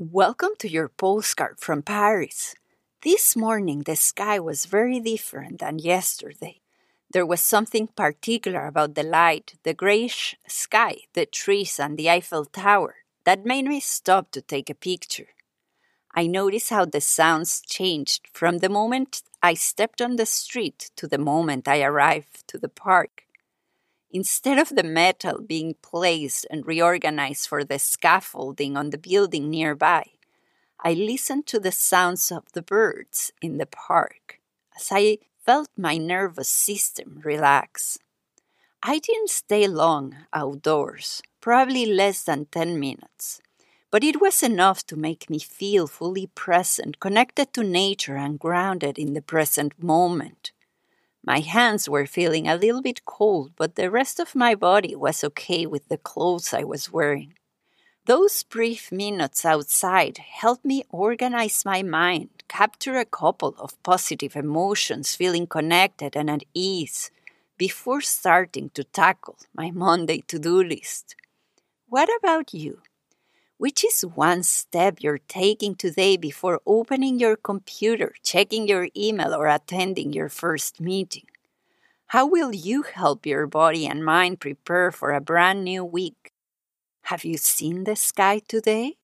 Welcome to your postcard from Paris. This morning the sky was very different than yesterday. There was something particular about the light, the grayish sky, the trees, and the Eiffel Tower that made me stop to take a picture. I noticed how the sounds changed from the moment I stepped on the street to the moment I arrived to the park. Instead of the metal being placed and reorganized for the scaffolding on the building nearby, I listened to the sounds of the birds in the park as I felt my nervous system relax. I didn't stay long outdoors, probably less than 10 minutes, but it was enough to make me feel fully present, connected to nature, and grounded in the present moment. My hands were feeling a little bit cold, but the rest of my body was okay with the clothes I was wearing. Those brief minutes outside helped me organize my mind, capture a couple of positive emotions, feeling connected and at ease before starting to tackle my Monday to do list. What about you? Which is one step you're taking today before opening your computer, checking your email, or attending your first meeting? How will you help your body and mind prepare for a brand new week? Have you seen the sky today?